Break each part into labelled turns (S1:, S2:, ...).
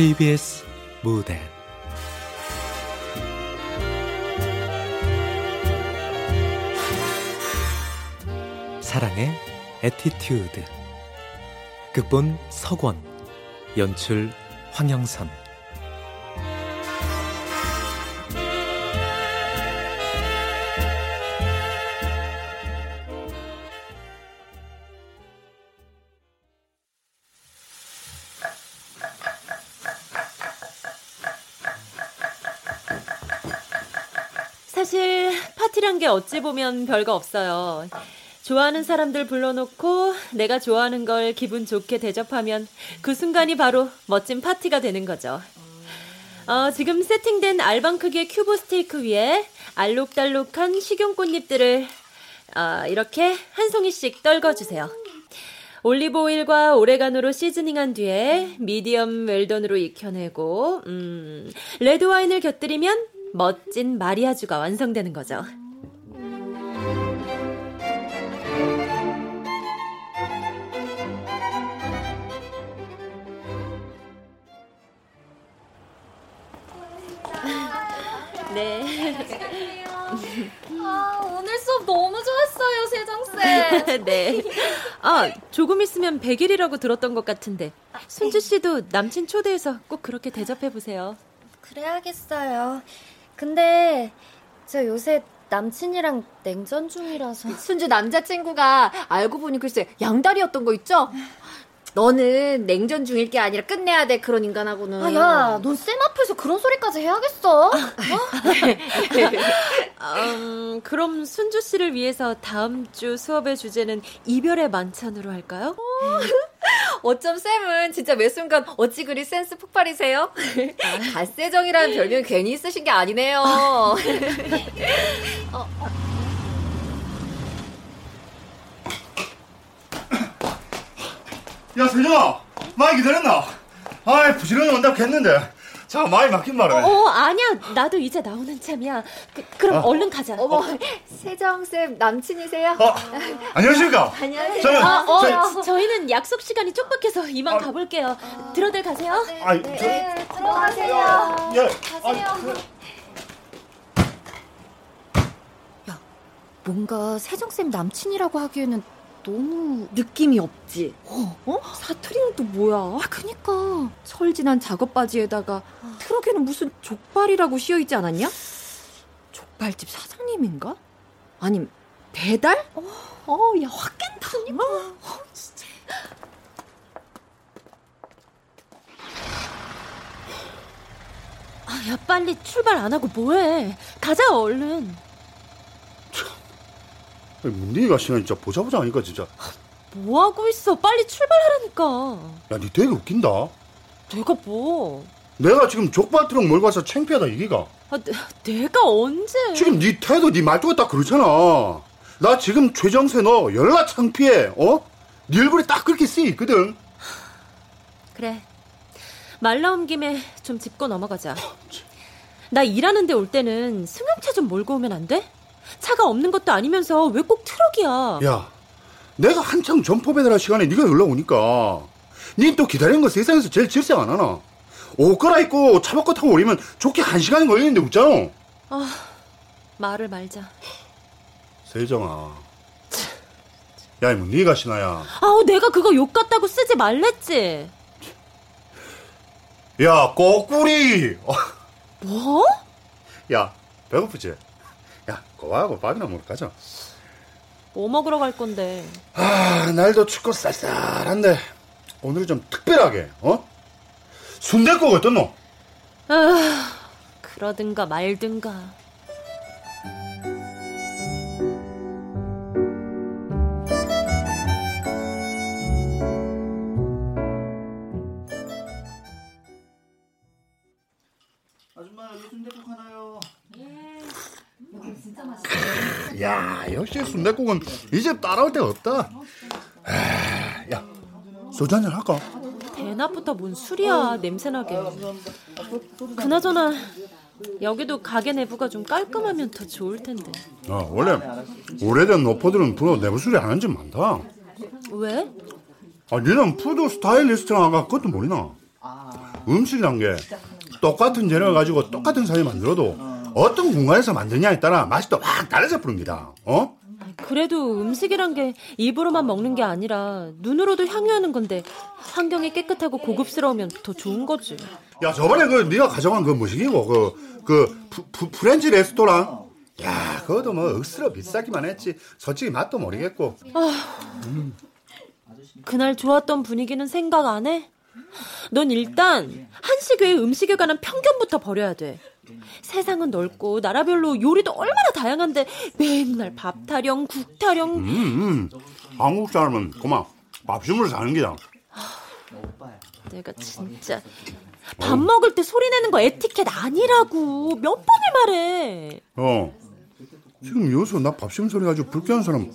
S1: KBS 무대. 사랑의 에티튜드. 극본 석원 연출 황영선
S2: 어찌 보면 별거 없어요. 좋아하는 사람들 불러놓고 내가 좋아하는 걸 기분 좋게 대접하면 그 순간이 바로 멋진 파티가 되는 거죠. 어, 지금 세팅된 알방 크기의 큐브 스테이크 위에 알록달록한 식용꽃잎들을 어, 이렇게 한 송이씩 떨궈주세요. 올리브 오일과 오레가노로 seasoning한 뒤에 미디엄 웰던으로 익혀내고 음, 레드 와인을 곁들이면 멋진 마리아주가 완성되는 거죠.
S3: 아, 오늘 수업 너무 좋았어요, 세정쌤.
S2: 네. 아, 조금 있으면 100일이라고 들었던 것 같은데. 순주 씨도 남친 초대해서 꼭 그렇게 대접해 보세요.
S3: 그래야겠어요. 근데 저 요새 남친이랑 냉전 중이라서.
S4: 순주 남자친구가 알고 보니 글쎄 양다리였던 거 있죠? 너는 냉전 중일 게 아니라 끝내야 돼 그런 인간하고는.
S3: 아, 야, 넌 쌤 앞에서 그런 소리까지 해야겠어? 어?
S2: 음, 그럼 순주 씨를 위해서 다음 주 수업의 주제는 이별의 만찬으로 할까요?
S4: 어쩜 쌤은 진짜 매 순간 어찌 그리 센스 폭발이세요? 갓세정이라는 별명 괜히 쓰신 게 아니네요. 어, 어.
S5: 야, 세정아! 많이 기다렸나? 아이, 부지런히 온다고 했는데. 자, 많이 막힌 말이네.
S2: 어, 어, 아니야. 나도 이제 나오는 참이야. 그, 럼 어. 얼른 가자.
S4: 어머, 세정쌤 남친이세요?
S5: 어, 안녕하십니까?
S4: 안녕하세요.
S5: 저는,
S2: 아, 어, 저, 저희는 약속 시간이 촉박해서 이만 아, 가볼게요. 아, 들어들 가세요.
S3: 네, 아이, 네, 저, 네, 들어가세요. 예, 가세요. 야, 뭔가 세정쌤 남친이라고 하기에는 너무
S4: 느낌이 없지.
S3: 어? 어? 사투리는 또 뭐야?
S4: 아, 그니까 철진한 작업 바지에다가 아. 트럭에는 무슨 족발이라고 씌어 있지 않았냐? 족발집 사장님인가? 아님 배달?
S3: 어, 어, 야, 확 깬다. 그니까. 어, 진짜.
S2: 아, 야, 빨리 출발 안 하고 뭐해? 가자, 얼른.
S5: 문딩이가 시간 진짜 보자 보자 하니까 진짜.
S2: 뭐 하고 있어? 빨리 출발하라니까.
S5: 야, 니 되게 웃긴다.
S2: 내가 뭐?
S5: 내가 지금 족발 트럭 몰고 와서 창피하다 이기가.
S2: 아, 내, 가 언제?
S5: 지금 니 태도, 니 말투가 딱 그렇잖아. 나 지금 최정세 너 연락 창피해. 어? 니 얼굴에 딱 그렇게 쓰여 있거든.
S2: 그래. 말 나온 김에 좀 짚고 넘어가자. 나 일하는데 올 때는 승용차 좀 몰고 오면 안 돼? 차가 없는 것도 아니면서 왜 꼭 트럭이야?
S5: 야, 내가 한창 점포 배달할 시간에 네가 연락 오니까 니또 기다리는 거 세상에서 제일 질색 안 하나? 옷 갈아입고 차 바꿔 타고 오려면 좋게 한 시간이 걸리는데 웃잖아.
S2: 아, 말을 말자.
S5: 세정아. 야, 이뭐 네가 신하야.
S2: 아우, 내가 그거 욕 같다고 쓰지 말랬지.
S5: 야, 꼬꾸리.
S2: 뭐?
S5: 야, 배고프지? 야, 거하고 밥이나 먹으러 가자.
S2: 뭐 먹으러 갈 건데?
S5: 아, 날도 춥고 쌀쌀한데 오늘은 좀 특별하게, 어? 순대국 어떻노?
S2: 아, 그러든가 말든가.
S5: 야, 역시 순대국은 이제 따라올 데가 없다. 아, 야, 소주 한잔 할까?
S2: 대낮부터 뭔 술이야, 냄새나게. 그나저나, 여기도 가게 내부가 좀 깔끔하면 더 좋을 텐데.
S5: 아, 원래 오래된 노포들은 일부러 내부 수리 안한집 많다.
S2: 왜?
S5: 아, 니는 푸드 스타일리스트랑 아까 그것도 모르나? 음식이란 게 똑같은 재료를 가지고 똑같은 사람이 만들어도 어떤 공간에서 만드냐에 따라 맛이 또 확 달라져 버립니다. 어?
S2: 그래도 음식이란 게 입으로만 먹는 게 아니라 눈으로도 향유하는 건데 환경이 깨끗하고 고급스러우면 더 좋은 거지.
S5: 야 저번에 그 네가 가져간 그 뭐시기고 그, 그 프, 프, French 레스토랑 야 그것도 뭐 억수로 비싸기만 했지 솔직히 맛도 모르겠고
S2: 그날 좋았던 분위기는 생각 안 해? 넌 일단 한식 외에 음식에 관한 편견부터 버려야 돼. 세상은 넓고 나라별로 요리도 얼마나 다양한데 맨날 밥 타령, 국 타령.
S5: 음, 음. 한국 사람은 그만 밥심으로 사는 기다
S2: 내가 진짜 밥 먹을 때 소리 내는 거 에티켓 아니라고 몇 번을 말해.
S5: 어 지금 여기서 나 밥심 소리 가지고 불쾌한 사람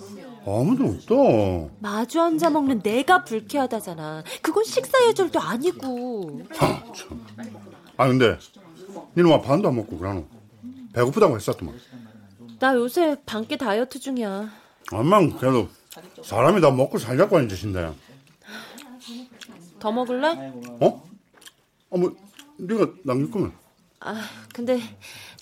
S5: 아무도 없다
S2: 마주 앉아 먹는 내가 불쾌하다잖아. 그건 식사 예절도 아니고.
S5: 하, 참. 아 근데 니는 와 반도 안 먹고 그러노 배고프다고 했었더만
S2: 나 요새 반끼 다이어트 중이야.
S5: 암만 그래도 사람이 다 먹고 살자고 하는 짓인데
S2: 더 먹을래?
S5: 어? 어머 네가 남길 거면
S2: 아, 근데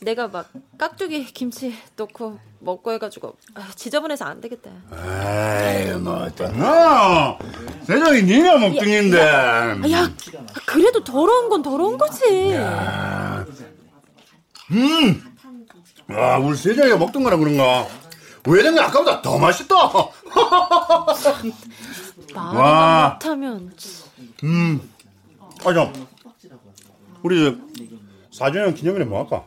S2: 내가 막 깍두기 김치 넣고 먹고 해가지고 아, 지저분해서 안 되겠다.
S5: 에이 뭐 어쩌나? 세상에 니가 먹등인데.
S2: 아, 야, 그래도 더러운 건 더러운 거지.
S5: 아 우리 세정이가 먹던 거라 그런가? 외정이 아까보다 더 맛있다.
S2: 말을
S5: 와.
S2: 못하면
S5: 아참 우리 사주년 기념일에 뭐 할까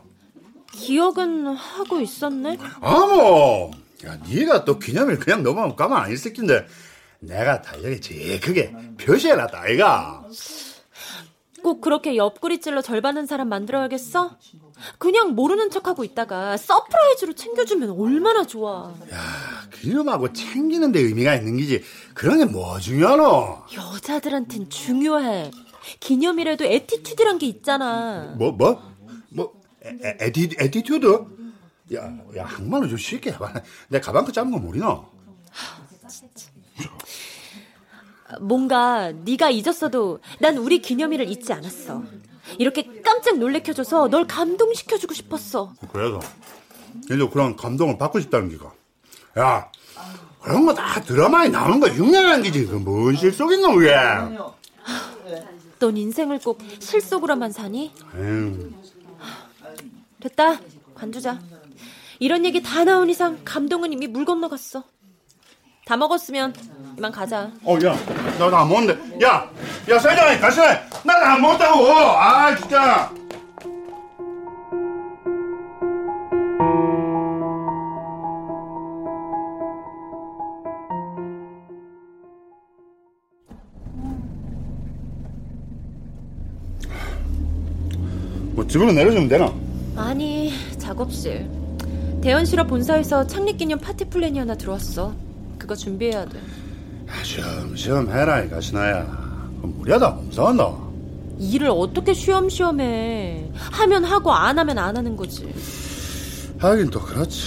S2: 기억은 하고 있었네.
S5: 아뭐 야 니가 또 기념일 그냥 넘어가면 가만 안 있을 낀데 내가 달력에 제일 크게 표시해놨다 아이가
S2: 꼭 그렇게 옆구리 찔러 절받는 사람 만들어야겠어? 그냥 모르는 척하고 있다가 surprise로 챙겨주면 얼마나 좋아.
S5: 기념하고 챙기는 데 의미가 있는 기지 그런 게 뭐 중요하노
S2: 여자들한텐 중요해. 기념일에도 attitude란 게 있잖아.
S5: 뭐 뭐? 뭐 에, 에, 에티, attitude? 야, 야 한말로 좀 쉽게 해봐 내 가방끈 짧은 거 모르나?
S2: 뭔가 네가 잊었어도 난 우리 기념일을 잊지 않았어. 이렇게 깜짝 놀래켜줘서 널 감동시켜주고 싶었어.
S5: 그래서 얘도 그런 감동을 받고 싶다는 기가 야 그런 거 다 드라마에 나오는 거 흉내내는 기지 그뭔 실속 있노 그게
S2: 넌 인생을 꼭 실속으로만 사니?
S5: 에휴,
S2: 됐다. 관두자. 이런 얘기 다 나온 이상 감동은 이미 물 건너갔어. 다 먹었으면 이만 가자.
S5: 어, 야, 나나안 먹는데. 야, 야, 사장님, 다시 해. 나안 먹었다고. 아, 진짜. 집으로 내려주면 되나?
S2: 아니, 작업실. 대현 실업 본사에서 창립 기념 파티 플랜이 하나 들어왔어. 그거 준비해야 돼.
S5: 아, 시험시험 해라, 이 가시나야. 그럼 무리하다 몸싸한다.
S2: 일을 어떻게 쉬엄쉬엄 해. 하면 하고 안 하면 안 하는 거지.
S5: 하긴 또 그렇지.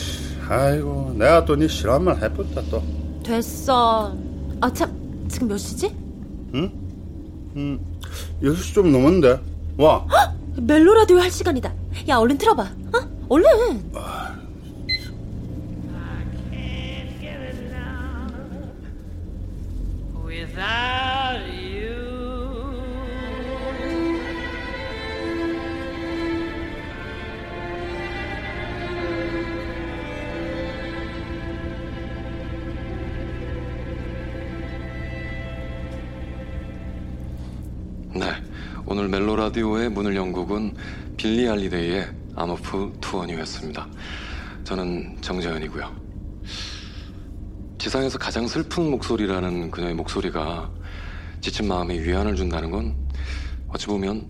S5: 아이고, 내가 또 네 싫어한 말 해봤다 또.
S2: 됐어. 아, 참. 지금 몇 시지?
S5: 음, 6시 좀 넘었는데. 와.
S2: 멜로 라디오 할 시간이다. 야, 얼른 틀어봐. 어? 얼른.
S6: without
S7: 오늘 멜로 라디오의 문을 연 곡은 빌리 알리데이의 암호프 투어니였습니다. 저는 정재현이고요. 지상에서 가장 슬픈 목소리라는 그녀의 목소리가 지친 마음에 위안을 준다는 건 어찌 보면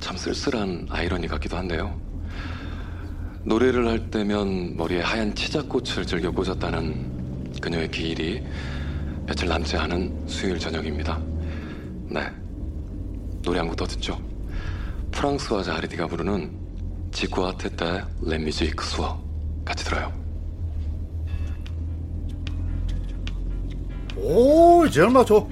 S7: 참 쓸쓸한 아이러니 같기도 한데요. 노래를 할 때면 머리에 하얀 치자꽃을 즐겨 꽂았다는 그녀의 기일이 며칠 남지 않은 수요일 저녁입니다. 네. 노래 한 곡 더 듣죠. 프랑스와 자르디가 부르는 지쿠아 테타 레뮤직 수어 같이 들어요.
S5: 오, 정말 저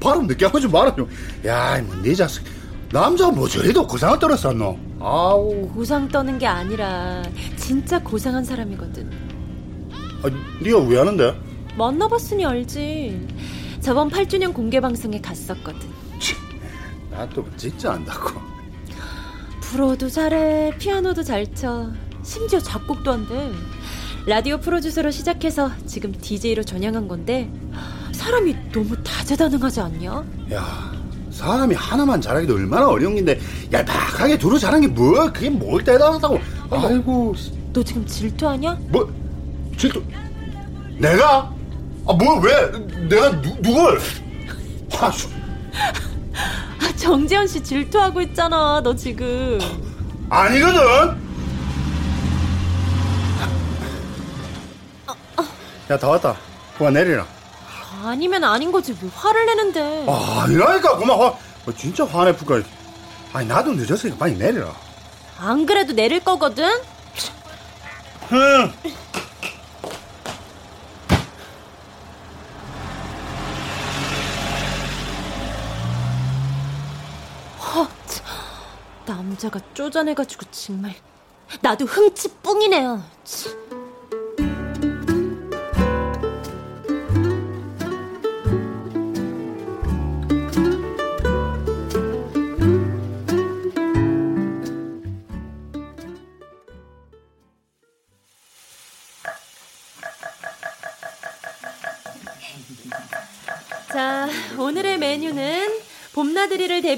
S5: 발음 늦게 하지 말아요. 야, 뭐네 자식 남자가 뭐 저리도 고상을 떨었었노? 아우.
S2: 고상 떠는 게 아니라 진짜 고상한 사람이거든.
S5: 아, 네가 왜 하는데?
S2: 만나봤으니 알지. 저번 8주년 공개 방송에 갔었거든.
S5: 나 또 진짜 안다고.
S2: 불어도 잘해, 피아노도 잘 쳐, 심지어 작곡도 한대. 라디오 프로듀서로 시작해서 지금 DJ로 전향한 건데 사람이 너무 다재다능하지 않냐?
S5: 야, 사람이 하나만 잘하기도 얼마나 어려운 건데 얄팍하게 두루 잘한 게 뭐? 그게 뭘 대단하다고? 아이고,
S2: 너 지금 질투하냐?
S5: 뭐 질투? 내가? 아, 뭐 왜? 내가 누, 누굴? 아, 수-
S2: 아, 정재현 씨 질투하고 있잖아, 너 지금.
S5: 아니거든. 야, 다 왔다. 그만 내리라.
S2: 아니면 아닌 거지, 왜 화를 내는데.
S5: 아, 아니라니까 그만 화. 어, 진짜 화내 풀까? 아니 나도 늦었으니까 빨리 내리라.
S2: 안 그래도 내릴 거거든?
S5: 흥.
S2: 허, 참. 남자가 쪼잔해가지고 정말. 나도 흥치 뿡이네요. 참.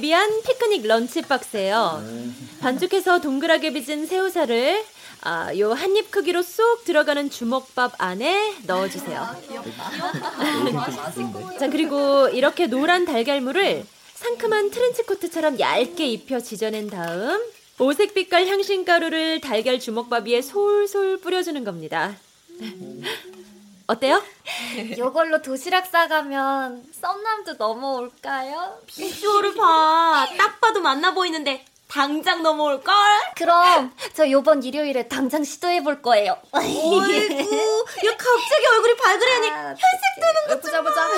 S2: 대비한 피크닉 런치 박스예요. 반죽해서 동그랗게 빚은 새우살을 아, 요 한 입 크기로 쏙 들어가는 주먹밥 안에 넣어주세요. 자, 그리고 이렇게 노란 달걀물을 상큼한 트렌치코트처럼 얇게 입혀 지져낸 다음 오색 빛깔 향신가루를 달걀 주먹밥 위에 솔솔 뿌려주는 겁니다. 어때요?
S3: 이걸로 도시락 싸가면 썸남도 넘어올까요?
S2: 비주얼을 봐. 딱 봐도 만나 보이는데 당장 넘어올걸?
S3: 그럼 저 요번 일요일에 당장 시도해볼 거예요.
S2: 어이구, 야 갑자기 얼굴이 발그레니
S3: 혈색 뜨는 거 보자 보자.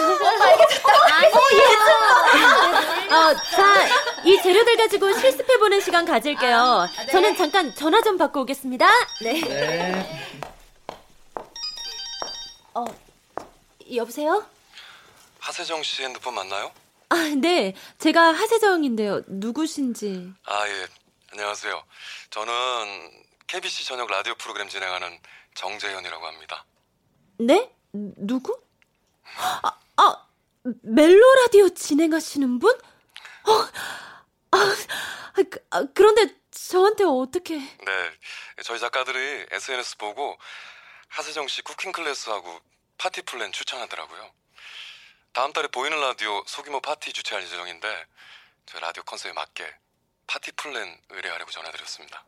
S2: 어, 자, 이 재료들 가지고 실습해보는 시간 가질게요. 저는 잠깐 전화 좀 받고 오겠습니다. 네. 어, 여보세요?
S7: 하세정 씨 핸드폰 맞나요?
S2: 아, 네. 제가 하세정인데요. 누구신지.
S7: 아, 예. 안녕하세요. 저는 KBC 저녁 라디오 프로그램 진행하는 정재현이라고 합니다.
S2: 네? 누구? 아, 아 멜로 라디오 진행하시는 분? 어, 아, 아, 그, 아, 그런데 저한테 어떻게?
S7: 네. 저희 작가들이 SNS 보고 하세정 씨 cooking class하고 파티 플랜 추천하더라고요. 다음 달에 보이는 라디오 소규모 파티 주최할 예정인데 저희 라디오 컨셉에 맞게 파티 플랜 의뢰하려고 전화드렸습니다.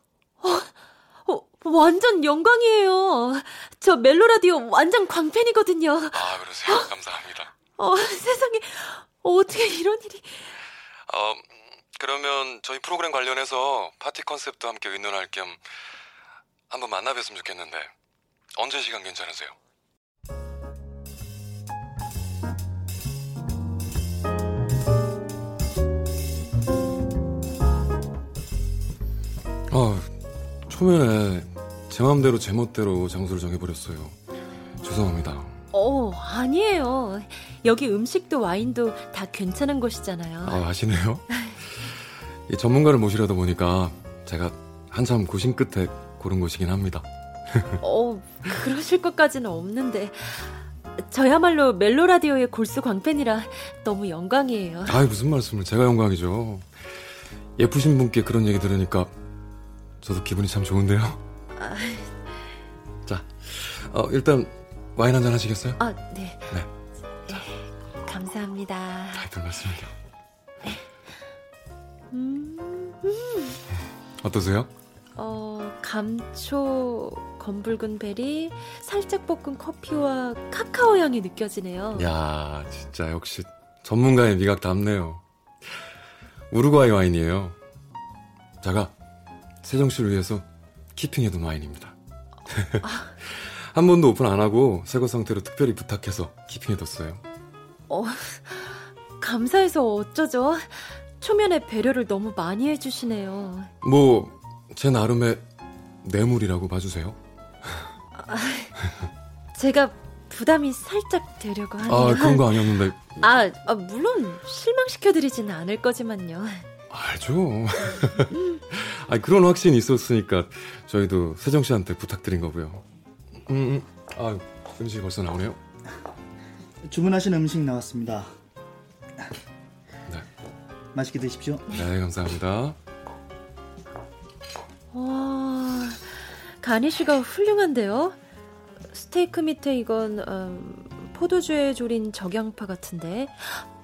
S2: 어, 완전 영광이에요. 저 멜로 라디오 완전 광팬이거든요.
S7: 아, 그러세요? 감사합니다.
S2: 어, 세상에 어떻게 이런 일이?
S7: 어, 그러면 저희 프로그램 관련해서 파티 컨셉도 함께 의논할 겸 한번 만나뵀으면 좋겠는데 언제 시간 괜찮으세요? 아, 초면에 제 마음대로 제 멋대로 장소를 정해버렸어요. 죄송합니다.
S2: 어, 아니에요. 여기 음식도 와인도 다 괜찮은 곳이잖아요.
S7: 아, 아시네요? 이 전문가를 모시려다 보니까 제가 한참 고심 끝에 고른 곳이긴 합니다.
S2: 어, 그러실 것까지는 없는데. 저야말로 멜로 라디오의 골수 광팬이라 너무 영광이에요.
S7: 아 무슨 말씀을 제가 영광이죠. 예쁘신 분께 그런 얘기 들으니까 저도 기분이 참 좋은데요. 자, 어, 일단 와인 한 잔 하시겠어요?
S2: 아, 네.
S7: 네.
S2: 감사합니다.
S7: 아, 별 말씀을요.
S2: 음,
S7: 어떠세요?
S2: 어, 감초, 검붉은 베리, 살짝 볶은 커피와 카카오 향이 느껴지네요.
S7: 야, 진짜 역시 전문가의 미각 답네요. 우루과이 와인이에요. 제가 세정 씨를 위해서 키핑해둔 와인입니다. 한 번도 오픈 안 하고 새거 상태로 특별히 부탁해서 키핑해뒀어요.
S2: 어, 감사해서 어쩌죠? 초면에 배려를 너무 많이 해주시네요.
S7: 뭐, 제 나름의 뇌물이라고 봐주세요.
S2: 아, 제가 부담이 살짝 되려고 하네요.
S7: 아, 그런 거 아니었는데.
S2: 아, 아 물론 실망시켜드리지는 않을 거지만요.
S7: 알죠. 아, 그런 확신이 있었으니까 저희도 세정 씨한테 부탁드린 거고요. 음, 음. 아, 음식이 벌써 나오네요.
S8: 주문하신 음식 나왔습니다.
S7: 네.
S8: 맛있게 드십시오.
S7: 네, 감사합니다.
S2: 와, 가니쉬가 훌륭한데요. 스테이크 밑에 이건 음, 포도주에 졸인 적양파 같은데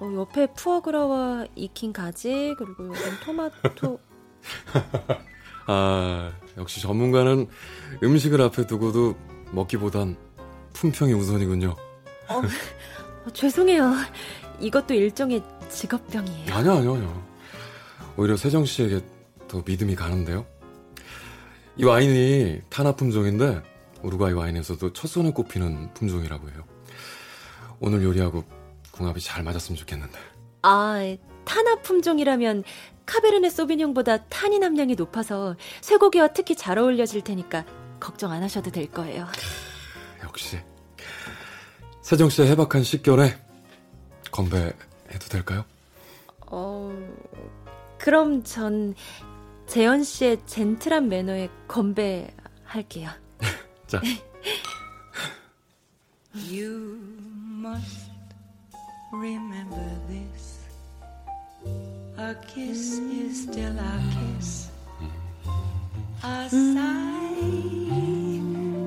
S2: 어, 옆에 푸어그라와 익힌 가지 그리고 여긴 토마토.
S7: 아, 역시 전문가는 음식을 앞에 두고도 먹기보단 품평이 우선이군요.
S2: 어, 어, 죄송해요. 이것도 일종의 직업병이에요.
S7: 아니요, 아니요, 아니요. 오히려 세정 씨에게 더 믿음이 가는데요. 이 와인이 타나 품종인데 우루과이 와인에서도 첫 손에 꼽히는 품종이라고 해요. 오늘 요리하고 궁합이 잘 맞았으면 좋겠는데.
S2: 아, 타나 품종이라면 카베르네 소비뇽보다 탄닌 함량이 높아서 쇠고기와 특히 잘 어울려질 테니까 걱정 안 하셔도 될 거예요.
S7: 역시 세정 씨의 해박한 식견에 건배해도 될까요?
S2: 어, 그럼 전 재현 씨의 젠틀한 매너에 건배할게요.
S7: 자.
S6: You must remember this. A kiss is still a kiss. A sigh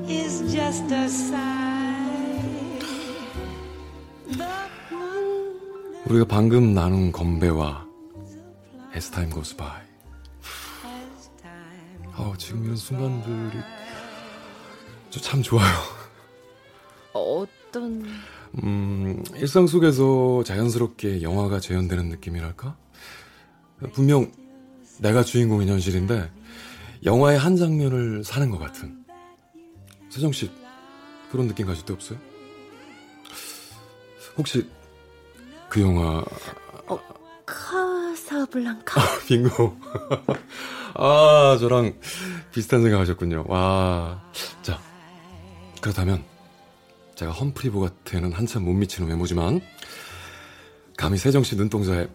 S6: is just a sigh.
S7: 우리가 방금 나눈 건배와 As time goes by. 어, 지금 이런 순간들이 참 좋아요.
S2: 어떤
S7: 음, 일상 속에서 자연스럽게 영화가 재현되는 느낌이랄까? 분명 내가 주인공인 현실인데 영화의 한 장면을 사는 것 같은. 세정 씨 그런 느낌 가질 때 없어요? 혹시 그 영화
S2: 어, 카사블랑카?
S7: 빙고. 아, 저랑 비슷한 생각 하셨군요. 와. 자, 그렇다면, 제가 험프리 보가트에는 한참 못 미치는 외모지만, 감히 세정씨 눈동자에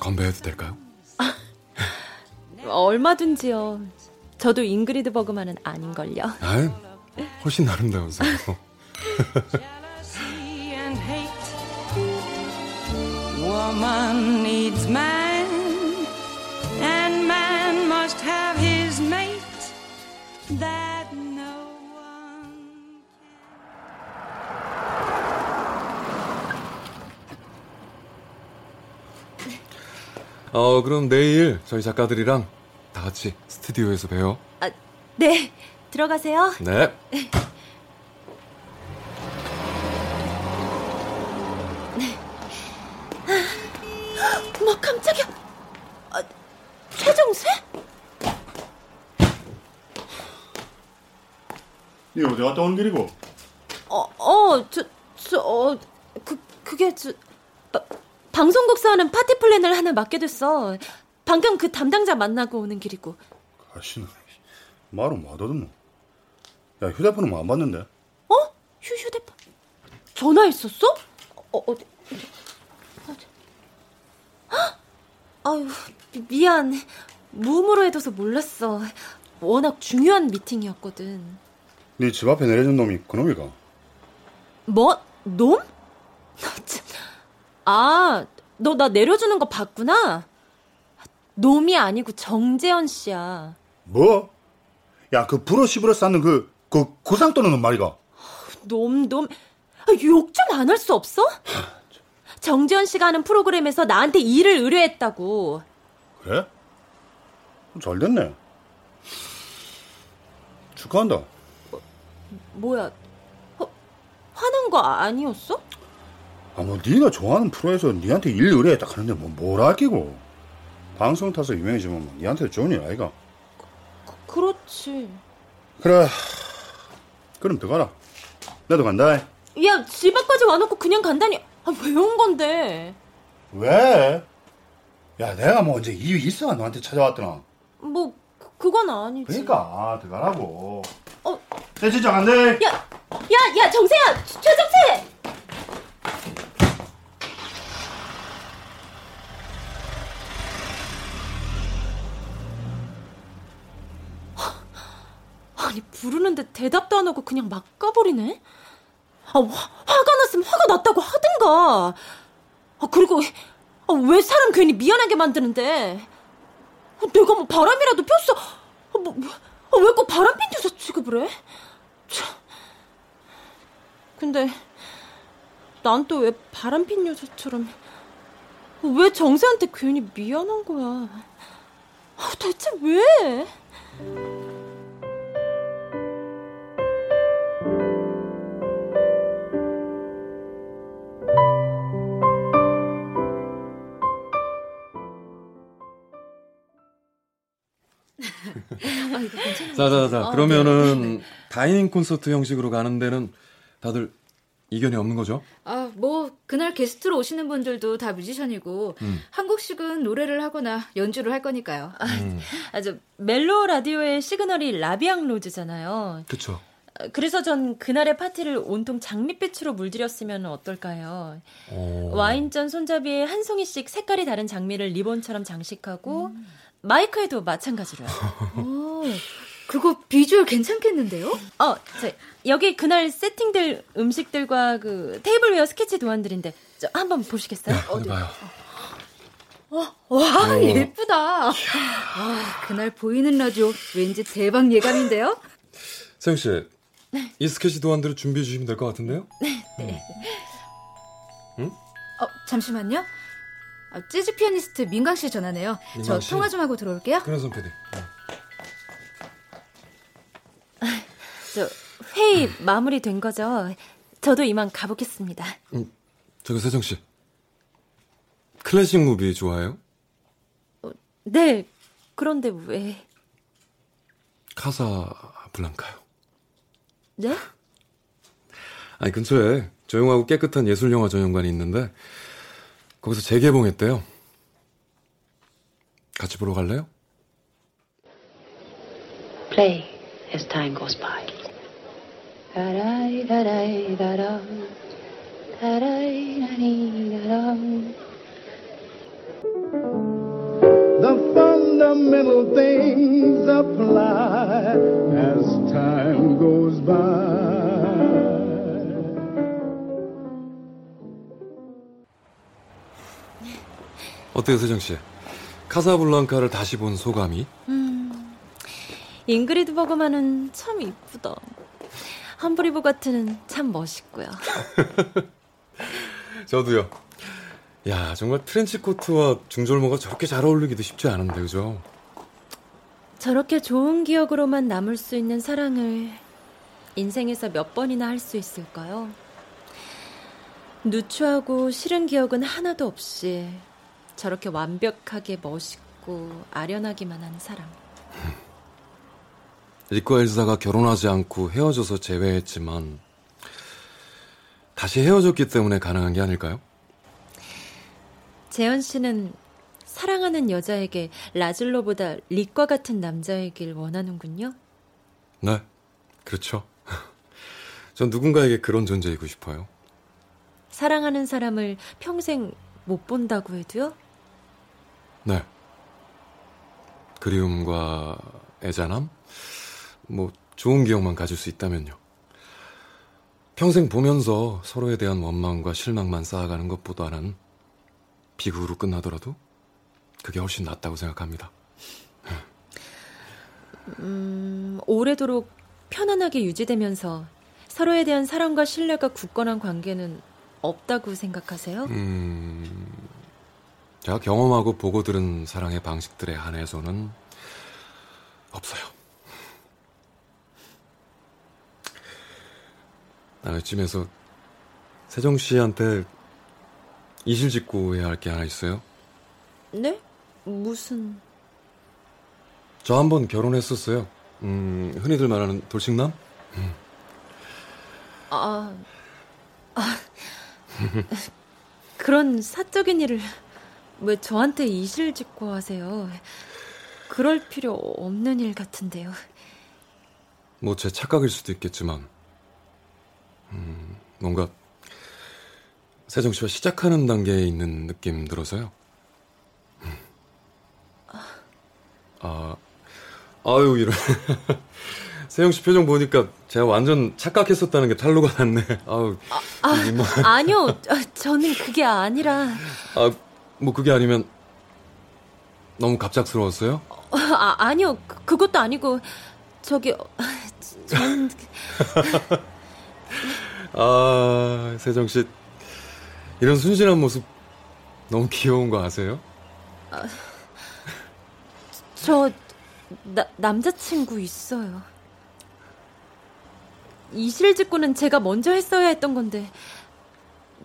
S7: 건배해도 될까요?
S2: 얼마든지요. 저도 잉그리드 버그만은 아닌걸요.
S7: 아 훨씬 아름다워서. 어, 그럼 내일 저희 작가들이랑 다 같이 스튜디오에서 봬요.
S2: 아, 네, 들어가세요.
S7: 네.
S2: 어머, 깜짝이야. 아, 최정세?
S5: 니 어디 갔다 온 길이고?
S2: 어, 어, 저, 저, 어, 그, 그게, 저, 바, 방송국서 하는 파티 플랜을 하나 맡게 됐어. 방금 그 담당자 만나고 오는 길이고.
S5: 아씨 니는 말을 와 더듬노. 야 휴대폰은 와 안 받는데?
S2: 어? 휴, 휴대폰. 전화했었어? 어, 어디, 어디, 어디. 헉! 아유, 미- 미안. 무음으로 해둬서 몰랐어. 워낙 중요한 미팅이었거든.
S5: 네 집 앞에 내려준 놈이 그놈이가?
S2: 뭐? 놈? 너 참. 아, 너 나 내려주는 거 봤구나? 놈이 아니고 정재현 씨야.
S5: 뭐? 야 그 브러쉬 브러 쌓는 그, 그 구상 떠는 놈 말이가?
S2: 놈, 놈. 욕 좀 안 할 수 없어? 정재현 씨가 하는 프로그램에서 나한테 일을 의뢰했다고.
S5: 그래? 잘 됐네. 축하한다.
S2: 뭐야, 어, 화난 거 아니었어?
S5: 아, 뭐, 니가 좋아하는 프로에서 니한테 일 의뢰했다 하는데 뭐, 뭘 아끼고. 방송 타서 유명해지면 뭐 니한테 좋은 일 아이가?
S2: 그렇지.
S5: 그래. 그럼 들어가라. 나도 간다.
S2: 야, 집 앞까지 와놓고 그냥 간다니. 아, 왜 온 건데?
S5: 왜? 야, 내가 뭐 언제 이유 있어? 너한테 찾아왔더나.
S2: 뭐 그- 그건 아니지.
S5: 그러니까, 아, 들어가라고.
S2: 어.
S5: 내 진짜 안 돼.
S2: 야, 야, 야, 정세야, 최정세. 아니 부르는데 대답도 안 하고 그냥 막 가버리네. 아 화, 화가 났으면 화가 났다고 하든가. 아 그리고 아, 왜 사람 괜히 미안하게 만드는데? 아, 내가 뭐 바람이라도 폈어? 아, 뭐, 아, 왜꼭 바람 핀 여자 취급을 해? 참. 근데 난 또 왜 바람 핀 여자처럼 왜 정세한테 괜히 미안한 거야? 아, 대체 왜?
S7: 자자자 그러면은 dining 콘서트 형식으로 가는 데는 다들 이견이 없는 거죠?
S4: 아, 뭐 그날 게스트로 오시는 분들도 다 뮤지션이고
S7: 음.
S4: 한 곡씩은 노래를 하거나 연주를 할 거니까요.
S7: 음.
S2: 아 주 멜로 라디오의 시그널이 La Vie en rose잖아요.
S7: 그쵸.
S2: 아, 그래서 전 그날의 파티를 온통 장밋빛으로 물들였으면 어떨까요?
S7: 어.
S2: 와인잔 손잡이에 한 송이씩 색깔이 다른 장미를 리본처럼 장식하고 마이크에도 마찬가지로요.
S4: 오, 그거 비주얼 괜찮겠는데요?
S2: 어, 저, 여기 그날 세팅될 음식들과 그 tableware 스케치 도안들인데 저 한번 보시겠어요?
S7: 어디 봐요.
S4: 와,
S7: 오.
S4: 예쁘다. 아, 그날 보이는 라디오 왠지 대박 예감인데요?
S7: 세영 씨, 이 스케치 도안들을 준비해 주시면 될 것 같은데요?
S4: 어, 잠시만요. 아, 재즈 피아니스트 민강 씨 전화네요.
S7: 민강
S4: 저
S7: 씨.
S4: 통화 좀 하고 들어올게요.
S7: 그래선 PD.
S2: 저 회의 마무리된 거죠? 저도 이만 가보겠습니다.
S7: 저기 세정 씨, 클래식 무비 좋아해요?
S2: 네, 그런데 왜?
S7: 카사 블랑카요.
S2: 네?
S7: 아니 근처에 조용하고 깨끗한 예술 영화 전용관이 있는데 거기서 재개봉했대요. 같이 보러 갈래요?
S9: Play as time goes by.
S10: The fundamental things apply as time goes by.
S7: 어때요 세정 씨? 카사블랑카를 다시 본 소감이?
S2: 음, 잉그리드 버그만은 참 이쁘다. 함브리 보가트는 참 멋있고요.
S7: 저도요. 야 정말 트렌치 코트와 중절모가 저렇게 잘 어울리기도 쉽지 않은데 그죠?
S2: 저렇게 좋은 기억으로만 남을 수 있는 사랑을 인생에서 몇 번이나 할 수 있을까요? 누추하고 싫은 기억은 하나도 없이 저렇게 완벽하게 멋있고 아련하기만 한 사람.
S7: 리과 엘사가 결혼하지 않고 헤어져서 재회했지만 다시 헤어졌기 때문에 가능한 게 아닐까요?
S2: 재현 씨는 사랑하는 여자에게 라즐로보다 리과 같은 남자이길 원하는군요.
S7: 네, 그렇죠. 전 누군가에게 그런 존재이고 싶어요.
S2: 사랑하는 사람을 평생 못 본다고 해도요?
S7: 네. 그리움과 애잔함? 뭐, 좋은 기억만 가질 수 있다면요. 평생 보면서 서로에 대한 원망과 실망만 쌓아가는 것보다는 비극으로 끝나더라도 그게 훨씬 낫다고 생각합니다.
S2: 음, 오래도록 편안하게 유지되면서 서로에 대한 사랑과 신뢰가 굳건한 관계는 없다고 생각하세요?
S7: 음, 제가 경험하고 보고 들은 사랑의 방식들에 한해서는 없어요. 나 이쯤에서 세정 씨한테 이실 직고 해야 할 게 하나 있어요.
S2: 네? 무슨
S7: 저 한 번 결혼했었어요. 음, 흔히들 말하는 돌싱남?
S2: 아, 아 그런 사적인 일을 왜 저한테 이실 짓고 하세요? 그럴 필요 없는 일 같은데요.
S7: 뭐 제 착각일 수도 있겠지만, 음, 뭔가 세정 씨와 시작하는 단계에 있는 느낌 들어서요. 음. 아, 아유 이런 세영 씨 표정 보니까 제가 완전 착각했었다는 게 탄로가 났네. 아우,
S2: 아,
S7: 뭐.
S2: 아니요, 저는 그게 아니라.
S7: 아, 뭐 그게 아니면 너무 갑작스러웠어요?
S2: 아, 아니요, 그, 그것도 아니고 저기 전.
S7: 아, 세정 씨 이런 순진한 모습 너무 귀여운 거 아세요?
S2: 아, 저 나, 남자친구 있어요. 이 실직구는 제가 먼저 했어야 했던 건데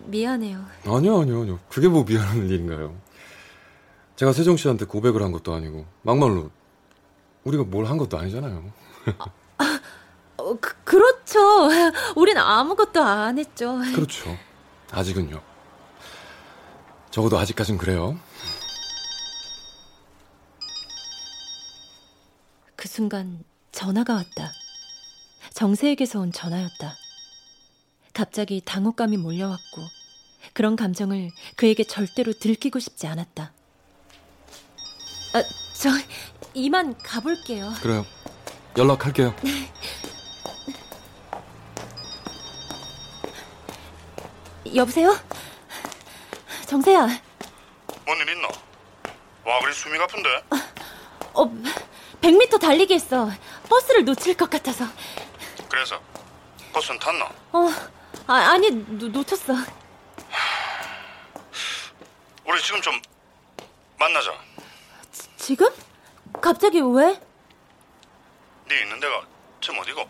S2: 미안해요.
S7: 아니요, 아니요, 아니요. 그게 뭐 미안한 일인가요? 제가 세정 씨한테 고백을 한 것도 아니고 막말로 우리가 뭘 한 것도 아니잖아요.
S2: 아, 어, 그, 그렇죠. 우린 아무것도 안 했죠.
S7: 그렇죠. 아직은요. 적어도 아직까진 그래요.
S2: 그 순간 전화가 왔다. 정세에게서 온 전화였다. 갑자기 당혹감이 몰려왔고 그런 감정을 그에게 절대로 들키고 싶지 않았다. 아, 저 이만 가볼게요.
S7: 그래요. 연락할게요.
S2: 여보세요? 정세야.
S5: 뭔 일 있나? 와 그래 숨이 가쁜데?
S2: 어, 100m 달리기 했어. 버스를 놓칠 것 같아서.
S5: 그래서 버스는 탔나?
S2: 어, 아, 아니 노, 놓쳤어.
S5: 우리 지금 좀 만나자.
S2: 지, 지금? 갑자기 왜?
S5: 네 있는 데가 지금 어디고?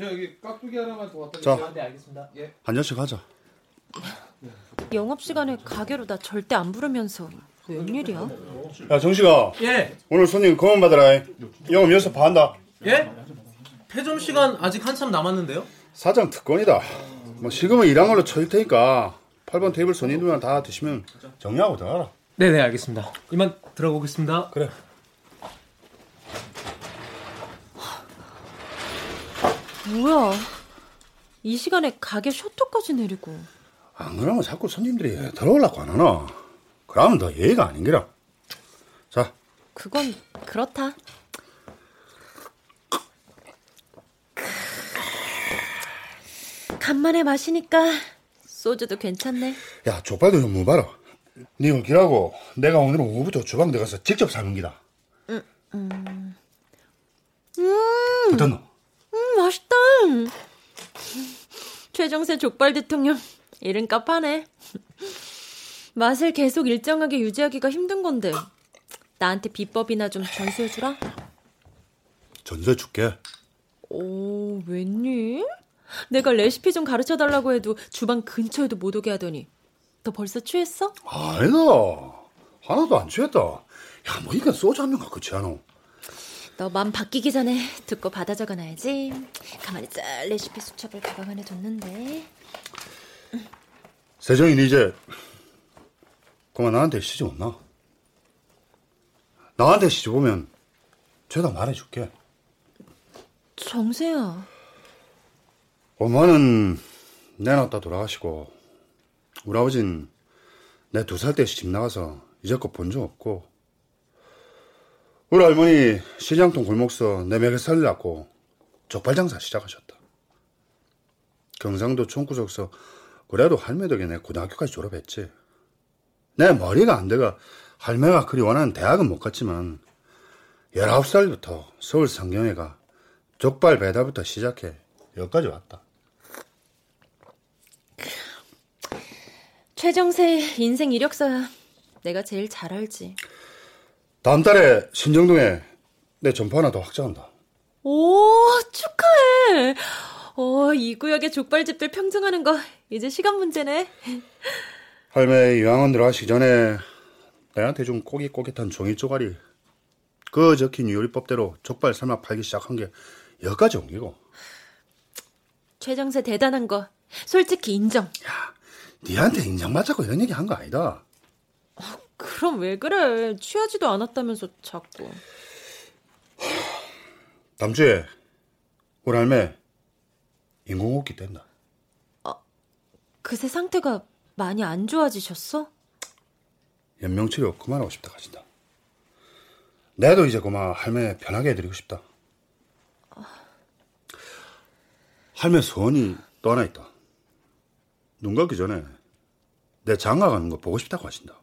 S11: 저 여기 깍두기 하나만 더 갖다
S5: 자.
S11: 주세요. 네, 알겠습니다. 예.
S5: 한 잔씩 하자.
S2: 영업 시간에 가게로 나 절대 안 부르면서 웬일이야?
S5: 야 정식아.
S11: 예.
S5: 오늘 손님 그만 받아라. 영업 여기서 반다.
S11: 예? 폐점 시간 아직 한참 남았는데요?
S5: 사장 특권이다. 뭐 지금은 일한 걸로 쳐일 테니까 8번 테이블 손님들만 다 드시면 정리하고 들어가라.
S11: 네네 알겠습니다. 이만 들어보겠습니다.
S5: 그래.
S2: 뭐야? 이 시간에 가게 셔터까지 내리고.
S5: 안 그러면 자꾸 손님들이 들어오려고 안 하나. 그러면 더 예의가 아닌 게라. 자,
S2: 그건 그렇다. 간만에 마시니까 소주도 괜찮네.
S5: 야 족발도 좀 먹어봐라. 네 오늘 길하고 내가 오늘은 오후부터 주방 들어가서 직접 사는 기다.
S2: 음, 음. 음,
S5: 붙었노?
S2: 음, 맛있다. 최정세 족발 대통령 이름값 하네. 맛을 계속 일정하게 유지하기가 힘든 건데 나한테 비법이나 좀 전수해 주라.
S5: 전수해 줄게.
S2: 오, 웬일? 내가 레시피 좀 가르쳐 달라고 해도 주방 근처에도 못 오게 하더니 너 벌써 취했어?
S5: 아니다. 하나도 안 취했다. 야, 뭐 이건 소주 한 병 갖고 취하노.
S2: 너 맘 바뀌기 전에 듣고 받아 적어놔야지. 가만히 짤 레시피 수첩을 가방 안에 뒀는데.
S5: 세정이는 이제 그만 나한테 시집 없나? 나한테 시집 오면 죄다 말해줄게.
S2: 정세야.
S5: 엄마는 내놨다 돌아가시고 우리 아버진 내 두 살 때 시집 나가서 이제껏 본 적 없고 우리 할머니 시장통 골목서 내 맥에 살려고 족발 장사 시작하셨다. 경상도 총구석서 그래도 할매 덕에 내 고등학교까지 졸업했지. 내 머리가 안 돼가 할매가 그리 원하는 대학은 못 갔지만 19살부터 서울 상경에 가 족발 배달부터 시작해 여기까지 왔다.
S2: 최정세 인생 이력서야. 내가 제일 잘 알지.
S5: 다음 달에 신정동에 내 점포 하나 더 확장한다.
S2: 오, 축하해. 어, 이 구역의 족발집들 평정하는 거 이제 시간 문제네.
S5: 할매 유학원 들어가시기 전에 내한테 준 꼬깃꼬깃한 종이 쪼가리 그 적힌 요리법대로 족발 삶아 팔기 시작한 게 여기까지 옮기고
S2: 최정세 대단한 거 솔직히 인정.
S5: 니한테 인정받자고 이런 얘기 한 거 아니다.
S2: 그럼 왜 그래? 취하지도 않았다면서 자꾸.
S5: 다음 주에 우리 할매 인공호흡기 뗀다.
S2: 그새 상태가 많이 안 좋아지셨어?
S5: 연명치료 그만하고 싶다 가신다. 내도 이제 그만 할매 편하게 해드리고 싶다. 할매 소원이 또 하나 있다. 눈 감기 전에 내 장가 가는 거 보고 싶다고 하신다.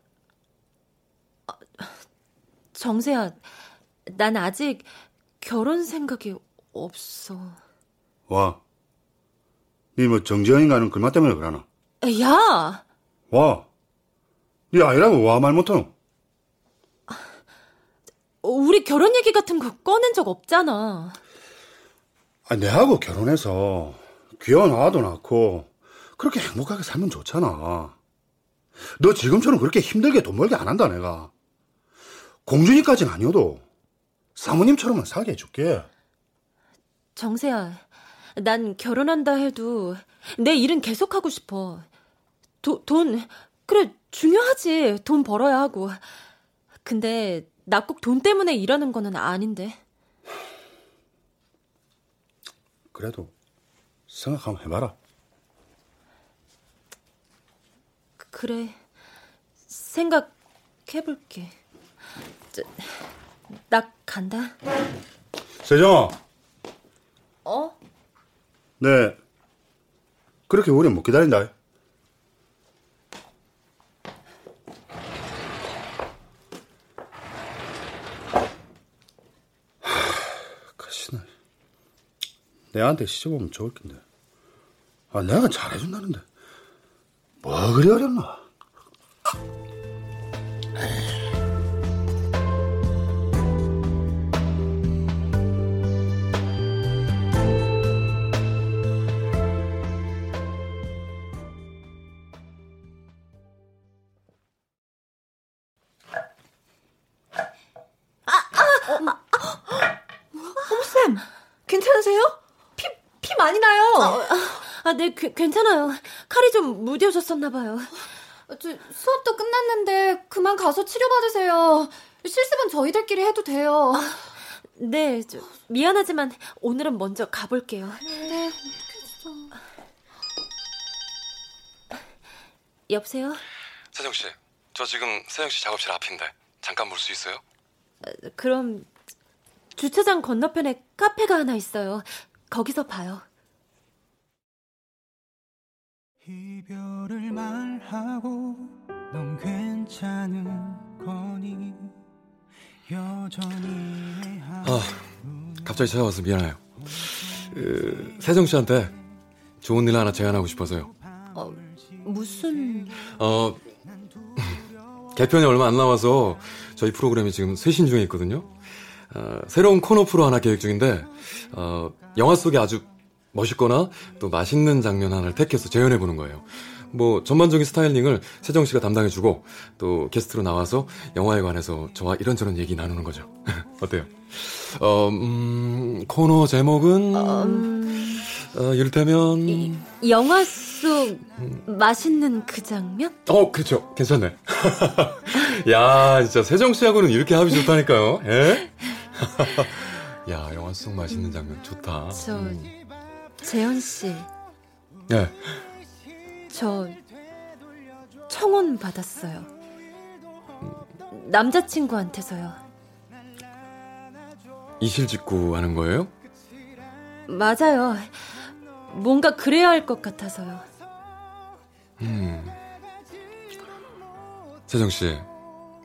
S2: 정세야, 난 아직 결혼 생각이 없어.
S5: 와. 니뭐 정지현이 가는 그말 때문에 그러나?
S2: 야!
S5: 와. 니 아니라고 와 말 못하노?
S2: 우리 결혼 얘기 같은 거 꺼낸 적 없잖아.
S5: 아, 내하고 결혼해서 귀여운 아도 낳고 그렇게 행복하게 살면 좋잖아. 너 지금처럼 그렇게 힘들게 돈 벌게 안 한다, 내가. 공주니까지는 아니어도 사모님처럼은 살게 해줄게.
S2: 정세야, 난 결혼한다 해도 내 일은 계속하고 싶어. 도, 돈, 그래, 중요하지. 돈 벌어야 하고. 근데 나 꼭 돈 때문에 일하는 거는 아닌데.
S5: 그래도 생각 한번 해봐라.
S2: 그래, 생각해볼게. 저, 나 간다.
S5: 세정아,
S2: 어?
S5: 네. 그렇게 오래 못 기다린다. 가시나. 내한테 시집 오면 좋을 텐데. 아, 내가 잘해준다는데. 뭐 그리 어렵나?
S4: 괜찮으세요? 피, 피 많이 나요.
S2: 아, 네, 그, 괜찮아요. 칼이 좀 무뎌졌었나봐요.
S3: 저, 수업도 끝났는데 그만 가서 치료받으세요. 실습은 저희들끼리 해도 돼요.
S2: 네, 저, 미안하지만 오늘은 먼저 가볼게요.
S3: 네.
S2: 여보세요?
S7: 세정 씨, 저 지금 세정 씨 작업실 앞인데 잠깐 볼 수 있어요?
S2: 그럼 주차장 건너편에 카페가 하나 있어요. 거기서 봐요.
S12: 이별을 말하고 넌 괜찮은 거니 여전히
S7: 아, 갑자기 찾아와서 미안해요. 그, 세정 씨한테 좋은 일 하나 제안하고 싶어서요.
S2: 어, 무슨...
S7: 어, 개편이 얼마 안 남아서 저희 프로그램이 지금 쇄신 중에 있거든요. 어, 새로운 코너 프로 하나 계획 중인데, 어, 영화 속에 아주 멋있거나 또 맛있는 장면 하나를 택해서 재현해 보는 거예요. 뭐, 전반적인 스타일링을 세정 씨가 담당해 주고, 또 게스트로 나와서 영화에 관해서 저와 이런저런 얘기 나누는 거죠. 어때요? 어, 음, 코너 제목은,
S2: 음...
S7: 어, 이를테면,
S2: 이, 영화 속 맛있는 그 장면?
S7: 어, 그렇죠. 괜찮네. 야, 진짜 세정 씨하고는 이렇게 합이 좋다니까요. 예? 야, 영화 속 맛있는 장면 좋다.
S2: 저, 재현 씨.
S7: 네.
S2: 저 청혼 받았어요. 남자친구한테서요.
S7: 이실직고 하는 거예요?
S2: 맞아요. 뭔가 그래야 할 것 같아서요.
S7: 음. 세정 씨,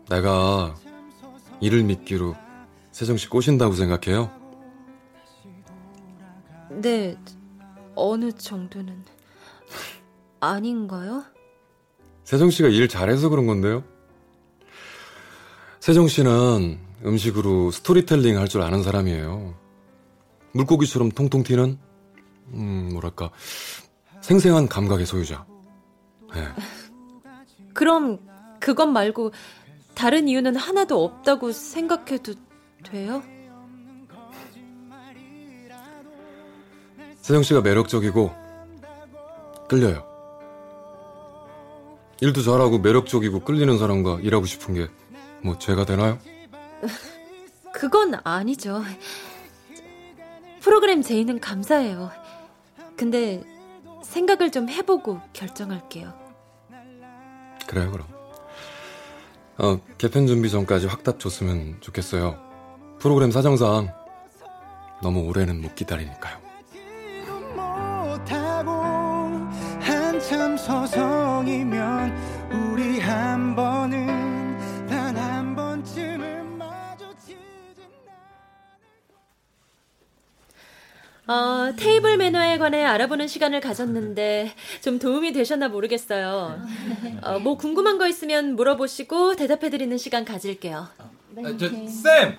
S7: 내가 이를 믿기로 세정 씨 꼬신다고 생각해요?
S2: 네, 어느 정도는 아닌가요?
S7: 세정 씨가 일 잘해서 그런 건데요. 세정 씨는 음식으로 스토리텔링 할 줄 아는 사람이에요. 물고기처럼 통통 튀는, 음, 뭐랄까, 생생한 감각의 소유자. 네.
S2: 그럼 그것 말고 다른 이유는 하나도 없다고 생각해도 돼요?
S7: 세정 씨가 매력적이고 끌려요. 일도 잘하고 매력적이고 끌리는 사람과 일하고 싶은 게 뭐 죄가 되나요?
S2: 그건 아니죠. 프로그램 제의는 감사해요. 근데 생각을 좀 해보고 결정할게요.
S7: 그래요, 그럼. 어, 개편 준비 전까지 확답 줬으면 좋겠어요. 프로그램 사정상 너무 오래는 못 기다리니까요.
S12: 못하고 한참 서성이면 우리 한 번은 단한 번쯤은 마주치
S2: 어, 테이블 매너에 관해 알아보는 시간을 가졌는데 좀 도움이 되셨나 모르겠어요. 어, 뭐 궁금한 거 있으면 물어보시고 대답해드리는 시간 가질게요.
S13: 아, 저, 쌤!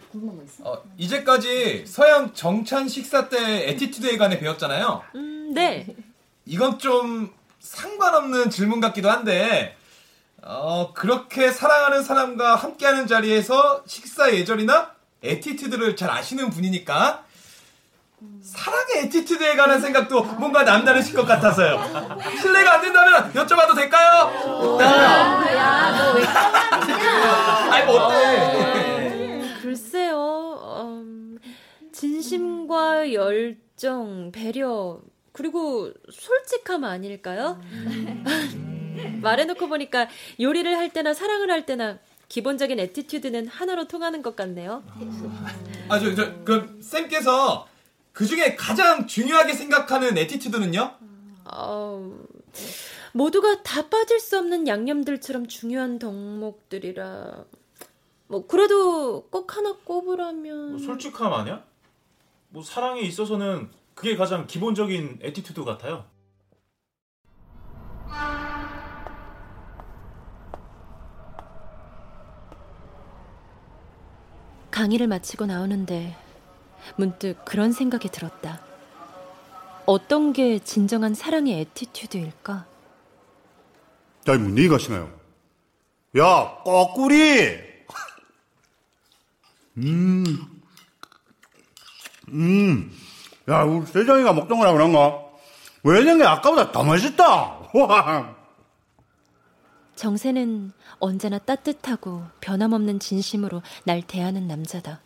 S13: 어, 이제까지 서양 정찬 식사 때 attitude에 관해 배웠잖아요.
S2: 음, 네.
S13: 이건 좀 상관없는 질문 같기도 한데, 어, 그렇게 사랑하는 사람과 함께하는 자리에서 식사 예절이나 attitude를 잘 아시는 분이니까, 사랑의 attitude에 관한 생각도 뭔가 남다르실 것 같아서요. 실례가 안 된다면 여쭤봐도 될까요?
S4: 야, 너 왜
S13: 아니, 뭐 어때?
S2: 글쎄요, 음, 진심과 열정, 배려, 그리고 솔직함 아닐까요? 말해놓고 보니까 요리를 할 때나 사랑을 할 때나 기본적인 attitude는 하나로 통하는 것 같네요.
S13: 아, 저, 저, 그, 쌤께서 그 중에 가장 중요하게 생각하는 attitude는요?
S2: 어, 모두가 다 빠질 수 없는 양념들처럼 중요한 덕목들이라. 뭐 그래도 꼭 하나 꼽으라면
S14: 뭐 솔직함 아니야? 뭐 사랑에 있어서는 그게 가장 기본적인 attitude 같아요.
S2: 강의를 마치고 나오는데 문득 그런 생각이 들었다. 어떤 게 진정한 사랑의 에티튜드일까?
S5: 야, 뭐, 니가 시나요? 야, 거꾸리! 음, 음, 야, 우리 세정이가 먹던 거라 그런가? 왜 이런 게 아까보다 더 맛있다! 와!
S2: 정세는 언제나 따뜻하고 변함없는 진심으로 날 대하는 남자다.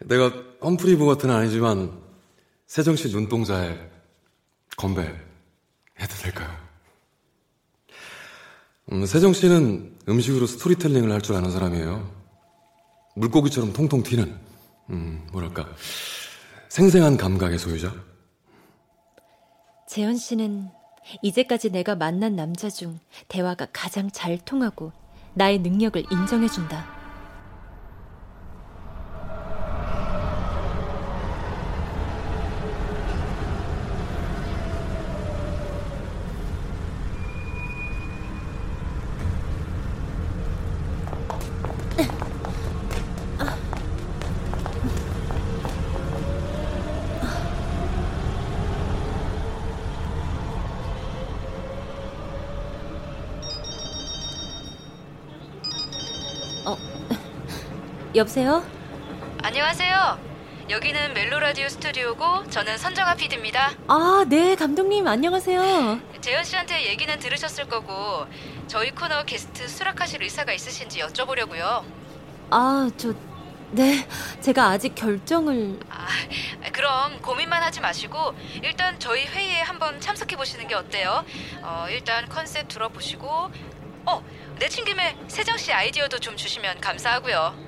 S7: 내가 험프리 보가트는 아니지만 세정 씨 눈동자에 건배 해도 될까요? 음, 세정 씨는 음식으로 스토리텔링을 할 줄 아는 사람이에요. 물고기처럼 통통 튀는, 음, 뭐랄까, 생생한 감각의 소유자.
S2: 재현 씨는 이제까지 내가 만난 남자 중 대화가 가장 잘 통하고 나의 능력을 인정해준다. 여보세요?
S15: 안녕하세요. 여기는 멜로 라디오 스튜디오고 저는 선정아 PD입니다.
S2: 아, 네, 감독님 안녕하세요.
S15: 재현 씨한테 얘기는 들으셨을 거고 저희 코너 게스트 수락하실 의사가 있으신지 여쭤보려고요.
S2: 아, 저 네, 제가 아직 결정을
S15: 아, 그럼 고민만 하지 마시고 일단 저희 회의에 한번 참석해 보시는 게 어때요? 어, 일단 컨셉 들어보시고 어, 내친 김에 세정 씨 아이디어도 좀 주시면 감사하고요.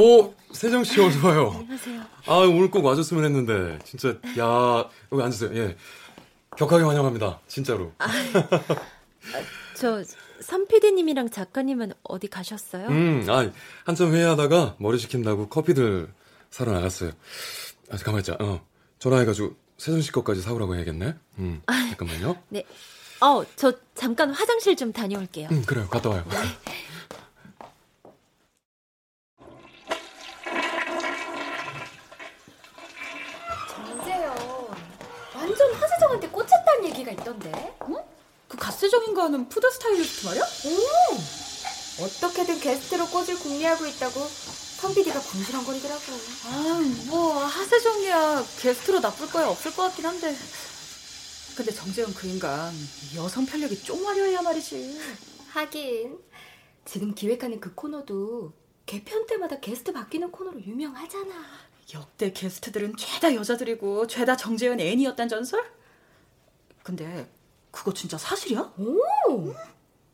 S7: 오, 세정 씨 어서 와요.
S2: 안녕하세요.
S7: 아, 오늘 꼭 와줬으면 했는데 진짜 야 여기 앉으세요. 예, 격하게 환영합니다. 진짜로.
S2: 아, 저 삼PD님이랑 작가님은 어디 가셨어요?
S7: 음, 아, 한참 회의하다가 머리 식힌다고 커피들 사러 나갔어요. 아, 잠깐만 있자. 어, 전화해가지고 세정 씨 것까지 사오라고 해야겠네. 음, 잠깐만요.
S2: 네. 어, 저 잠깐 화장실 좀 다녀올게요.
S7: 응, 그래요. 갔다 와요.
S4: 정 얘기가 있던데. 응?
S16: 그 하세정인가 하는 푸드 스타일리스트 말이야?
S4: 오! 어떻게든 게스트로 꽂을 궁리하고 있다고 선 피디가 궁시렁거리더라고.
S16: 아, 뭐 하세정이야 게스트로 나쁠 거야 없을 것 같긴 한데. 근데 정재현 그 인간 여성 편력이 좀 화려해야 말이지.
S4: 하긴 지금 기획하는 그 코너도 개편 때마다 게스트 바뀌는 코너로 유명하잖아.
S16: 역대 게스트들은 죄다 여자들이고 죄다 정재현 애인이었단 전설? 근데 그거 진짜 사실이야?
S4: 오,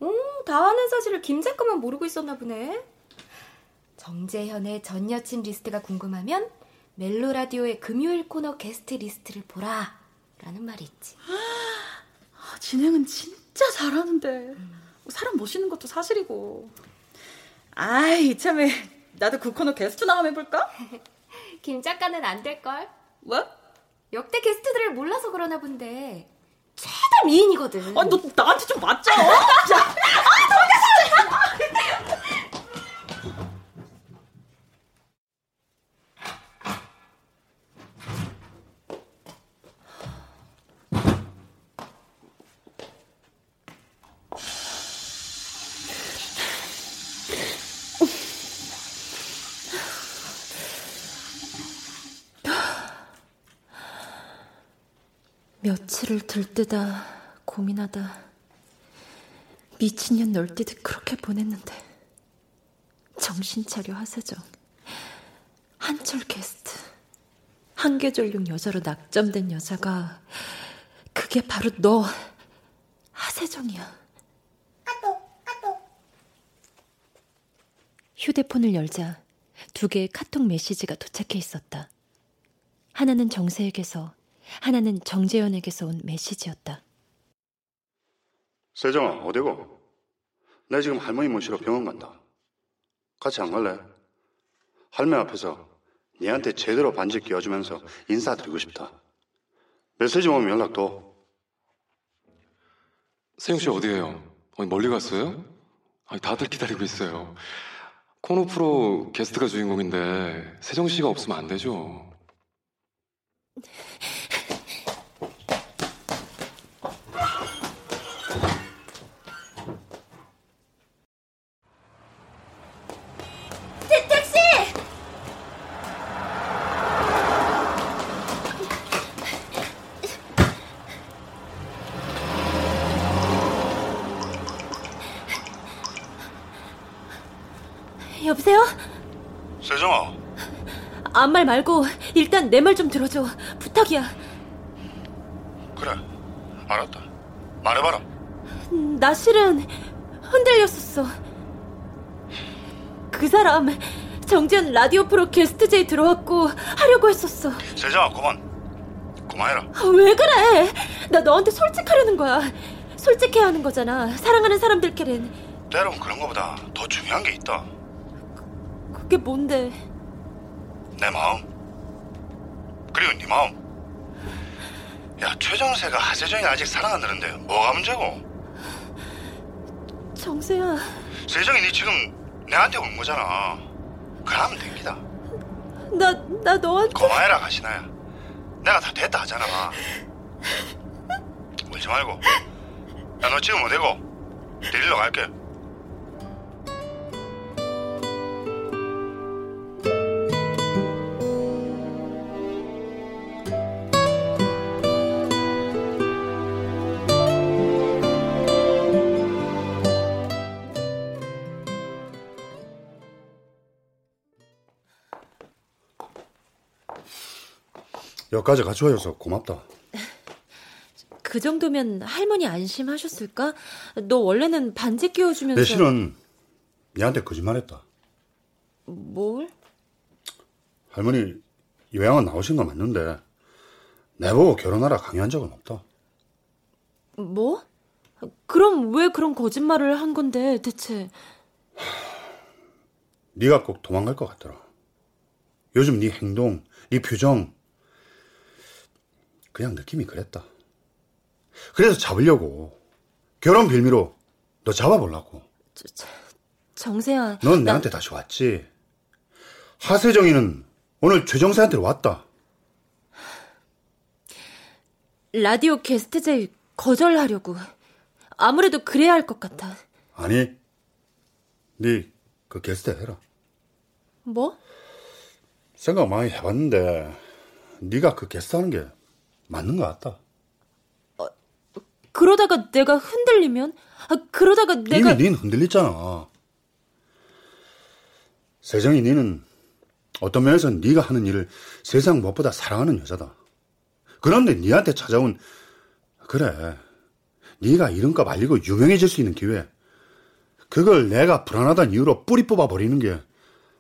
S4: 오, 다 아는 사실을 김 작가만 모르고 있었나 보네. 정재현의 전 여친 리스트가 궁금하면 멜로 라디오의 금요일 코너 게스트 리스트를 보라. 라는 말이 있지.
S16: 아, 진행은 진짜 잘하는데. 사람 모시는 것도 사실이고. 아이, 이참에 나도 그 코너 게스트 나가면 해볼까?
S4: 김 작가는 안 될걸?
S16: 뭐?
S4: 역대 게스트들을 몰라서 그러나 본데 최다 미인이거든.
S16: 아, 너 나한테 좀 맞죠? 자,
S2: 며칠을 들뜨다 고민하다 미친년 널뛰듯 그렇게 보냈는데 정신 차려 하세정. 한철 게스트 한계전용 여자로 낙점된 여자가 그게 바로 너 하세정이야. 휴대폰을 열자 두 개의 카톡 메시지가 도착해 있었다. 하나는 정세에게서 하나는 정재현에게서 온 메시지였다.
S5: 세정아, 어디고? 나 지금 할머니 모시러 병원 간다. 같이 안 갈래? 할매 앞에서 니한테 제대로 반지 끼워주면서 인사드리고 싶다. 메시지 오면 연락 둬.
S7: 세영 씨 어디에요? 어디 멀리 갔어요? 아니, 다들 기다리고 있어요. 코너 프로 게스트가 주인공인데 세정 씨가 없으면 안 되죠.
S4: 태, 택시!
S2: 여보세요?
S5: 세정아,
S2: 아무 말 말고 일단 내 말 좀 들어줘. 부탁이야.
S5: 그래. 알았다. 말해봐라.
S2: 음, 나 실은 흔들렸었어. 그 사람 정지현 라디오 프로 게스트 제이 들어왔고 하려고 했었어.
S5: 세정아, 그만. 그만해라.
S2: 아, 왜 그래? 나 너한테 솔직하려는 거야. 솔직해야 하는 거잖아. 사랑하는 사람들끼린.
S5: 때론 그런 거보다 더 중요한 게 있다.
S2: 그게 뭔데?
S5: 내 마음. 그리고 네 마음. 야, 최정세가 하세정이 아직 사랑한다는데 뭐가 문제고?
S2: 정세야.
S5: 세정이 네 지금 내한테 온 거잖아. 그러면 됩니다.
S2: 나, 나 너한테.
S5: 고마해라, 가시나야. 내가 다 됐다 하잖아. 울지 말고. 야, 너 지금 어디고? 데리러 갈게. 여기까지 같이 와줘서 고맙다.
S2: 그 정도면 할머니 안심하셨을까? 너 원래는 반지 끼워주면서.
S5: 내 실은 니한테 거짓말했다.
S2: 뭘?
S5: 할머니 요양원 나오신 거 맞는데 내보고 결혼하라 강요한 적은 없다.
S2: 뭐? 그럼 왜 그런 거짓말을 한 건데 대체?
S5: 네가 꼭 도망갈 것 같더라. 요즘 네 행동, 네 표정 그냥 느낌이 그랬다. 그래서 잡으려고 결혼 빌미로 너 잡아보려고.
S2: 정세야.
S5: 넌
S2: 나-
S5: 내한테 다시 왔지. 하세정이는 오늘 최정세한테 왔다.
S2: 라디오 게스트 제의 거절하려고. 아무래도 그래야 할 것 같아.
S5: 아니, 네 그 게스트 해라.
S2: 뭐?
S5: 생각 많이 해봤는데 네가 그 게스트 하는 게 맞는 것 같다.
S2: 그러다가 내가 흔들리면? 아, 그러다가 내가
S5: 이미 닌 흔들렸잖아. 세정이 니는 어떤 면에서 네가 하는 일을 세상 무엇보다 사랑하는 여자다. 그런데 니한테 찾아온 그래 네가 이름값 알리고 유명해질 수 있는 기회 그걸 내가 불안하다는 이유로 뿌리 뽑아 버리는 게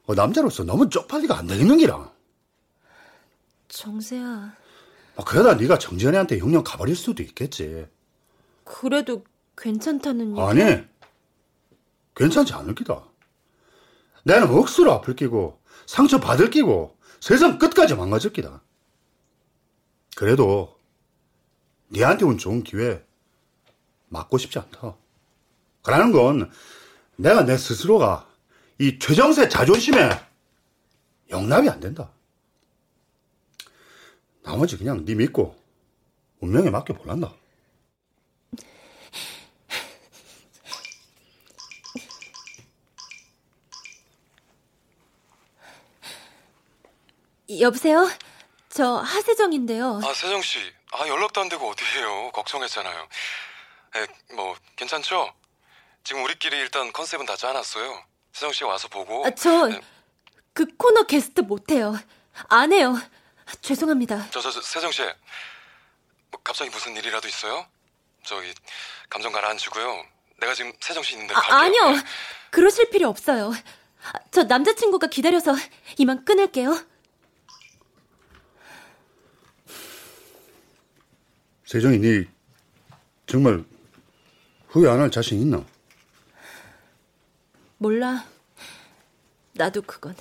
S5: 어, 남자로서 너무 쪽팔리가 안 되겠는 기라.
S2: 정세야.
S5: 뭐 그러다 네가 정지현이한테 영영 가버릴 수도 있겠지.
S2: 그래도 괜찮다는 얘기.
S5: 아니, 괜찮지 않을 기다. 나는 억수로 아플 끼고, 상처 받을 끼고, 세상 끝까지 망가질 끼다. 그래도, 니한테 온 좋은 기회, 맞고 싶지 않다. 그라는 건, 내가 내 스스로가 이 최정세 자존심에 용납이 안 된다. 나머지 그냥 네 믿고, 운명에 맡겨 볼란다.
S2: 여보세요? 저 하세정인데요.
S7: 아 세정 씨, 아 연락도 안 되고 어디에요? 걱정했잖아요. 에, 뭐 괜찮죠? 지금 우리끼리 일단 컨셉은 다 짜놨어요. 세정 씨 와서 보고.
S2: 아, 저 그 코너 게스트 못 해요. 안 해요. 죄송합니다.
S7: 저, 저, 저 세정 씨, 뭐 갑자기 무슨 일이라도 있어요? 저기 감정 가라앉히고요. 내가 지금 세정 씨 있는데
S2: 아,
S7: 갈게요.
S2: 아니요. 그러실 필요 없어요. 아, 저 남자친구가 기다려서 이만 끊을게요.
S5: 세정이 네 정말 후회 안 할 자신 있나?
S2: 몰라. 나도 그건.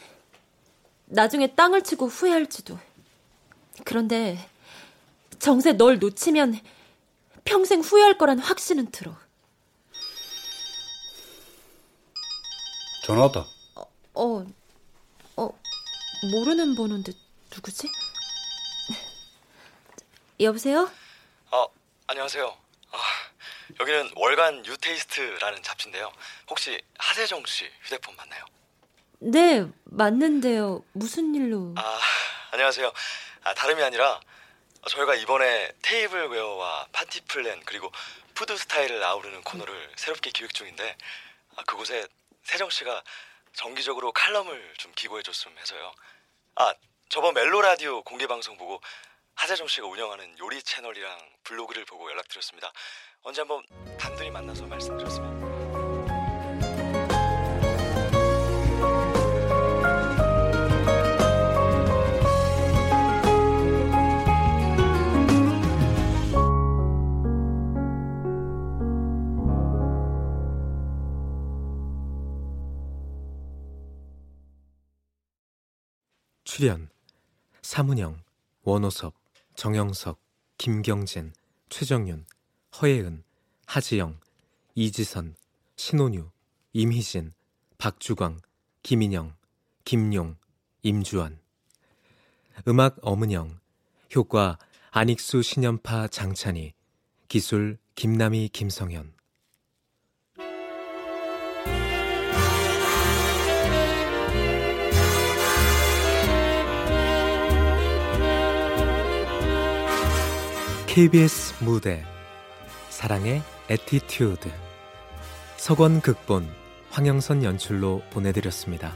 S2: 나중에 땅을 치고 후회할지도. 그런데 정세 널 놓치면 평생 후회할 거란 확신은 들어.
S5: 전화 왔다.
S2: 어, 어, 모르는 번호인데 누구지? 여보세요?
S17: 어, 안녕하세요. 아, 여기는 월간 유테이스트라는 잡지인데요. 혹시 하세정 씨 휴대폰 맞나요?
S2: 네, 맞는데요. 무슨 일로?
S17: 아, 안녕하세요. 아, 다름이 아니라 저희가 이번에 tableware와 파티 플랜 그리고 food style을 아우르는 코너를 새롭게 기획 중인데 아, 그곳에 세정 씨가 정기적으로 칼럼을 좀 기고해 줬으면 해서요. 아, 저번 멜로 라디오 공개 방송 보고 하세정 씨가 운영하는 요리 채널이랑 블로그를 보고 연락드렸습니다. 언제 한번 단둘이 만나서 말씀드렸으면.
S1: 출연 사문영, 원호섭, 정영석, 김경진, 최정윤, 허예은, 하지영, 이지선, 신혼유, 임희진, 박주광, 김인영, 김용, 임주환. 음악 엄은영 효과 안익수 신연파 장찬희 기술 김남희 김성현 KBS 무대 사랑의 에티튜드 서건 극본 황영선 연출로 보내드렸습니다.